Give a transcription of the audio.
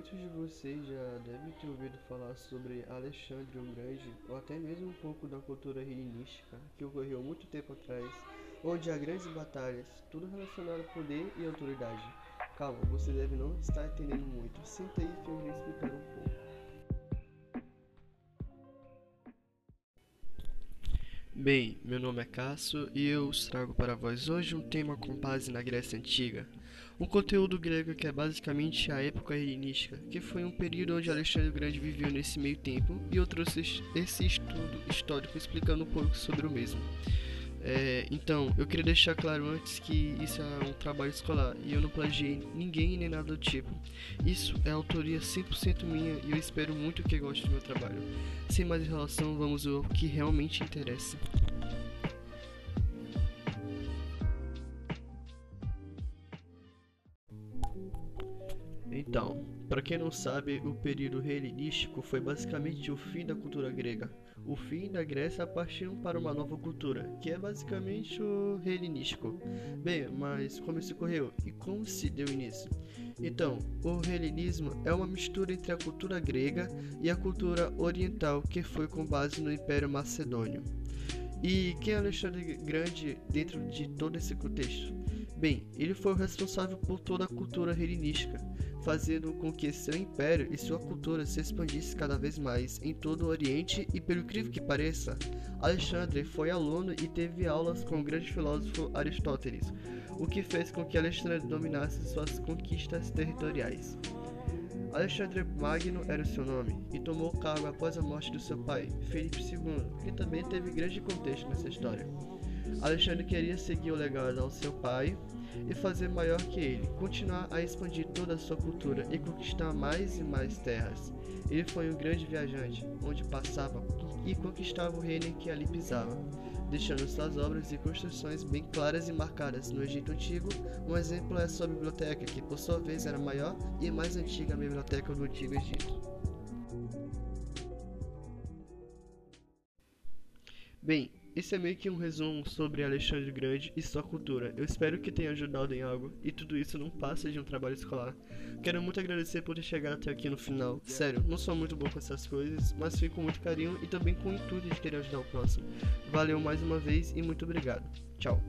Muitos de vocês já devem ter ouvido falar sobre Alexandre o Grande, ou até mesmo um pouco da cultura helenística, que ocorreu muito tempo atrás, onde há grandes batalhas, tudo relacionado a poder e autoridade. Calma, você deve não estar entendendo muito. Senta aí que eu vou explicar um pouco. Bem, meu nome é Cássio e eu trago para vós hoje um tema com base na Grécia Antiga. Um conteúdo grego que é basicamente a época helenística, que foi um período onde Alexandre o Grande viveu nesse meio tempo, e eu trouxe esse estudo histórico explicando um pouco sobre o mesmo. É, então, eu queria deixar claro antes que isso é um trabalho escolar e eu não plagiei ninguém nem nada do tipo. Isso é autoria 100% minha e eu espero muito que goste do meu trabalho. Sem mais enrolação, vamos ao que realmente interessa. Então, para quem não sabe, o período helenístico foi basicamente o fim da cultura grega. O fim da Grécia partiu para uma nova cultura, que é basicamente o helenístico. Bem, mas como isso ocorreu e como se deu início? Então, o helenismo é uma mistura entre a cultura grega e a cultura oriental que foi com base no Império Macedônio. E quem é Alexandre Grande dentro de todo esse contexto? Bem, ele foi o responsável por toda a cultura helenística, fazendo com que seu império e sua cultura se expandisse cada vez mais em todo o Oriente e, pelo incrível que pareça, Alexandre foi aluno e teve aulas com o grande filósofo Aristóteles, o que fez com que Alexandre dominasse suas conquistas territoriais. Alexandre Magno era o seu nome e tomou o cargo após a morte do seu pai, Felipe II, que também teve grande contexto nessa história. Alexandre queria seguir o legado ao seu pai e fazer maior que ele, continuar a expandir toda a sua cultura e conquistar mais e mais terras. Ele foi um grande viajante, onde passava e conquistava o reino que ali pisava, deixando suas obras e construções bem claras e marcadas no Egito Antigo. Um exemplo é sua biblioteca, que por sua vez era a maior e mais antiga biblioteca do Antigo Egito. Bem, esse é meio que um resumo sobre Alexandre Grande e sua cultura. Eu espero que tenha ajudado em algo e tudo isso não passa de um trabalho escolar. Quero muito agradecer por ter chegado até aqui no final. Sério, não sou muito bom com essas coisas, mas fico com muito carinho e também com o intuito de querer ajudar o próximo. Valeu mais uma vez e muito obrigado. Tchau.